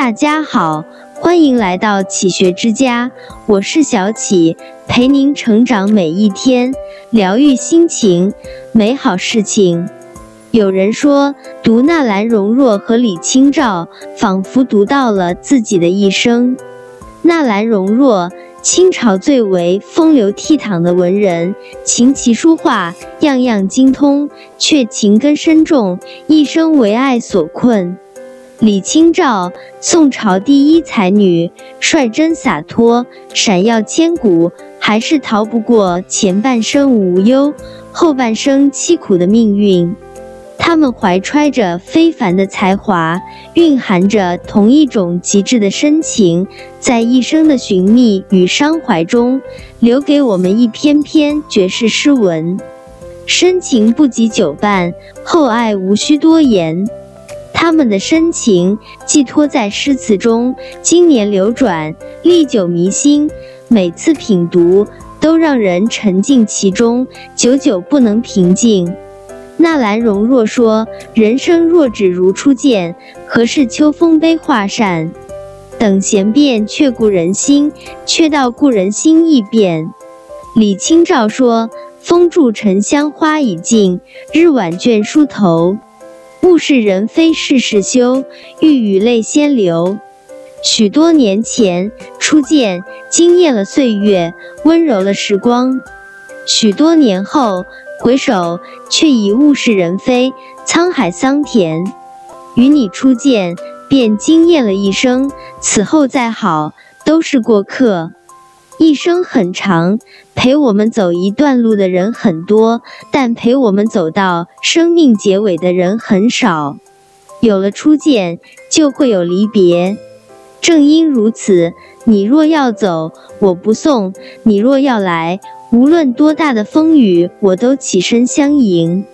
大家好，欢迎来到启学之家，我是小启，陪您成长每一天，疗愈心情，美好事情。有人说，读纳兰容若和李清照，仿佛读到了自己的一生。纳兰容若，清朝最为风流倜傥的文人，琴棋书画样样精通，却情根深重，一生为爱所困。李清照，宋朝第一才女，率真洒脱，闪耀千古，还是逃不过前半生无忧，后半生凄苦的命运。她们怀揣着非凡的才华，蕴含着同一种极致的深情，在一生的寻觅与伤怀中，留给我们一篇篇绝世诗文。深情不及久伴，厚爱无需多言。他们的深情寄托在诗词中，经年流转，历久弥新。每次品读，都让人沉浸其中，久久不能平静。纳兰容若说：“人生若只如初见，何事秋风悲画扇？等闲变，却故人心，却道故人心易变。”李清照说：“风住沉香花已尽，日晚倦梳头。”物是人非事事休，欲语泪先流。许多年前初见，惊艳了岁月，温柔了时光。许多年后回首，却已物是人非，沧海桑田。与你初见，便惊艳了一生，此后再好，都是过客。一生很长，陪我们走一段路的人很多，但陪我们走到生命结尾的人很少。有了初见，就会有离别。正因如此，你若要走，我不送；你若要来，无论多大的风雨，我都起身相迎。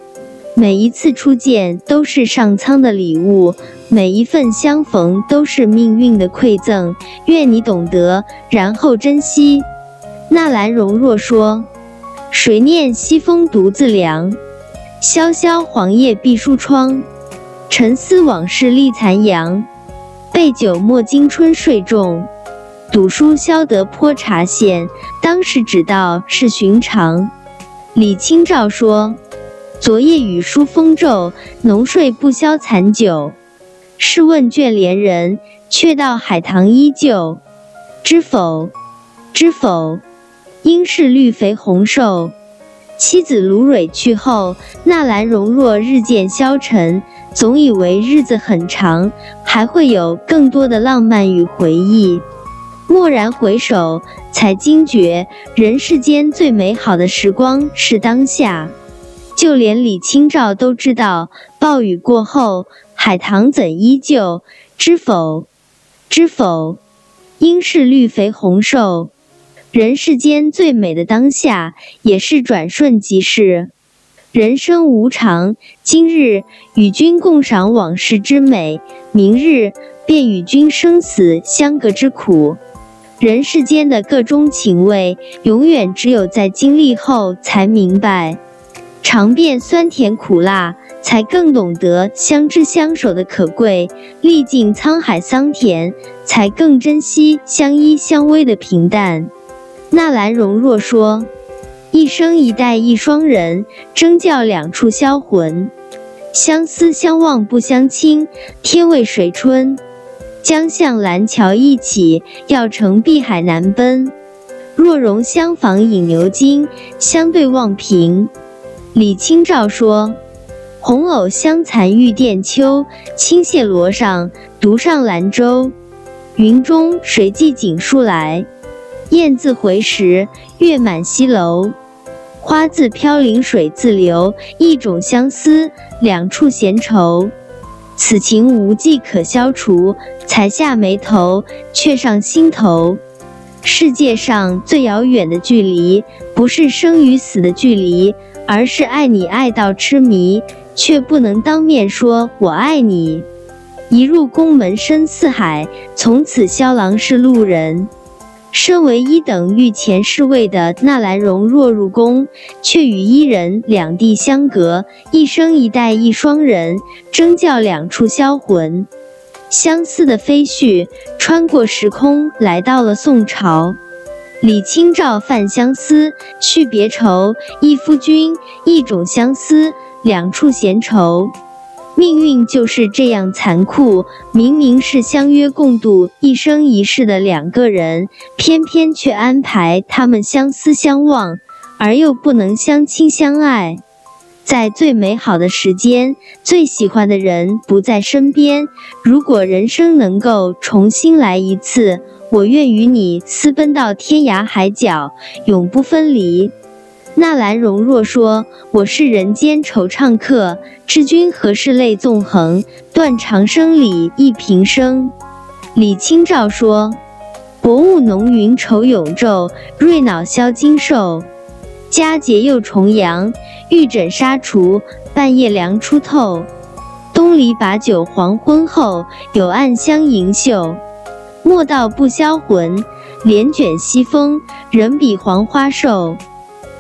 每一次初见都是上苍的礼物，每一份相逢都是命运的馈赠。愿你懂得，然后珍惜。纳兰容若说：“谁念西风独自凉，萧萧黄叶闭疏窗。沉思往事立残阳，杯酒莫惊春睡重。赌书消得泼茶涧，当时只道是寻常。”李清照说。昨夜雨疏风骤，浓睡不消残酒。试问卷帘人，却道海棠依旧。知否？知否？应是绿肥红瘦。妻子卢蕊去后，纳兰容若日渐消沉，总以为日子很长，还会有更多的浪漫与回忆。蓦然回首，才惊觉人世间最美好的时光是当下。就连李清照都知道，暴雨过后，海棠怎依旧？知否？知否？应是绿肥红瘦。人世间最美的当下，也是转瞬即逝。人生无常，今日与君共赏往事之美，明日便与君生死相隔之苦。人世间的各种情味，永远只有在经历后才明白。尝遍酸甜苦辣，才更懂得相知相守的可贵；历尽沧海桑田，才更珍惜相依相偎的平淡。纳兰容若说：“一生一代一双人，争教两处销魂。相思相望不相亲，天为水春。将向蓝桥一起，要乘碧海难奔。若容相访饮牛津，相对望平。”李清照说：“红藕香残玉簟秋，轻泻罗上，独上兰舟。云中谁寄锦书来？雁字回时，月满西楼。花自飘零水自流，一种相思，两处闲愁。此情无计可消除，才下眉头，却上心头。世界上最遥远的距离，不是生与死的距离。”而是爱你爱到痴迷，却不能当面说我爱你。一入宫门深似海，从此萧郎是路人。身为一等御前侍卫的纳兰容若入宫，却与伊人两地相隔，一生一代一双人，争教两处销魂。相思的飞絮穿过时空，来到了宋朝。李清照泛相思，去别愁。一夫君，一种相思，两处闲愁。命运就是这样残酷，明明是相约共度一生一世的两个人，偏偏却安排他们相思相望，而又不能相亲相爱。在最美好的时间，最喜欢的人不在身边。如果人生能够重新来一次，我愿与你私奔到天涯海角，永不分离。纳兰容若说：“我是人间惆怅客，知君何事泪纵横？断肠声里忆平生。”李清照说：“薄雾浓云愁永昼，瑞脑消金兽。佳节又重阳，玉枕纱厨，半夜凉初透。东篱把酒黄昏后，有暗香盈袖。莫道不销魂，帘卷西风，人比黄花瘦。”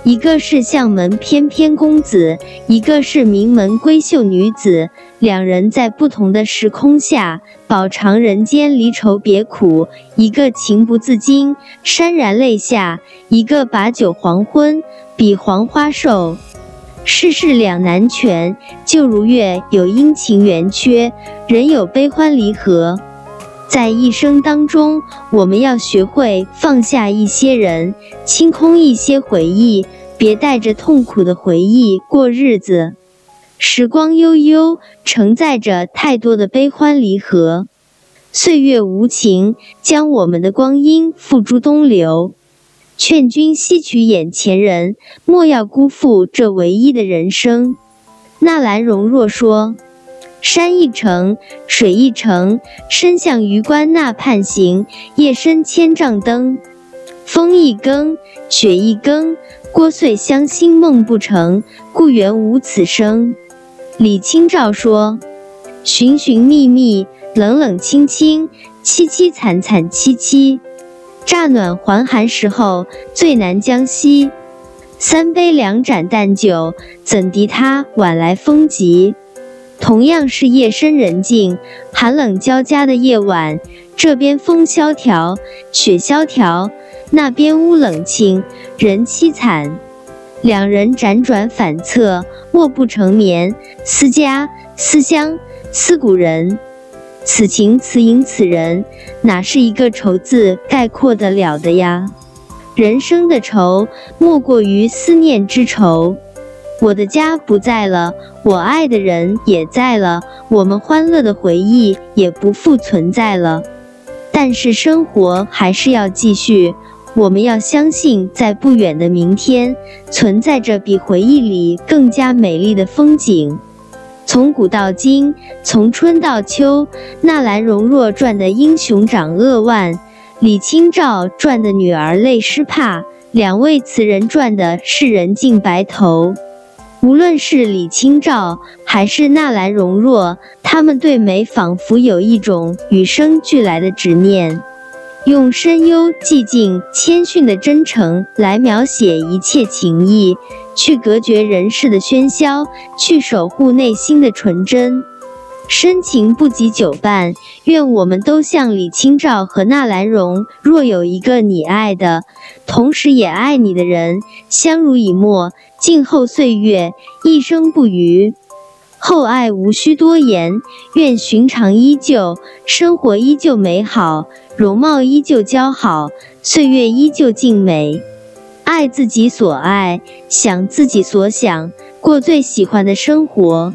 一个是相门翩翩公子，一个是名门闺秀女子，两人在不同的时空下饱尝人间离愁别苦。一个情不自禁，潸然泪下；一个把酒黄昏，比黄花瘦。世事两难全，就如月有阴晴圆缺，人有悲欢离合。在一生当中，我们要学会放下一些人，清空一些回忆，别带着痛苦的回忆过日子。时光悠悠，承载着太多的悲欢离合。岁月无情，将我们的光阴付诸东流。劝君惜取眼前人，莫要辜负这唯一的人生。纳兰容若说。山一程，水一程，身向榆关那畔行，夜深千帐灯。风一更，雪一更，聒碎乡心梦不成，故园无此声。李清照说：“寻寻觅觅，冷冷清清，凄凄惨惨戚戚。乍暖还寒时候，最难将息。三杯两盏淡酒，怎敌他晚来风急？”同样是夜深人静、寒冷交加的夜晚，这边风萧条，雪萧条；那边屋冷清，人凄惨。两人辗转反侧，卧不成眠。思家、思乡、思古人，此情此影此人，哪是一个愁字概括得了的呀？人生的愁，莫过于思念之愁。我的家不在了，我爱的人也在了，我们欢乐的回忆也不复存在了。但是生活还是要继续，我们要相信，在不远的明天，存在着比回忆里更加美丽的风景。从古到今，从春到秋，纳兰容若传的英雄长扼腕，李清照传的女儿泪湿帕，两位词人传的是人尽白头。无论是李清照还是纳兰容若，他们对美仿佛有一种与生俱来的执念，用深幽寂静、谦逊的真诚来描写一切情意，去隔绝人世的喧嚣，去守护内心的纯真。深情不及久伴，愿我们都像李清照和纳兰容若，有一个你爱的，同时也爱你的人，相濡以沫，静候岁月，一生不渝。厚爱无需多言，愿寻常依旧，生活依旧美好，容貌依旧姣好，岁月依旧静美。爱自己所爱，想自己所想，过最喜欢的生活。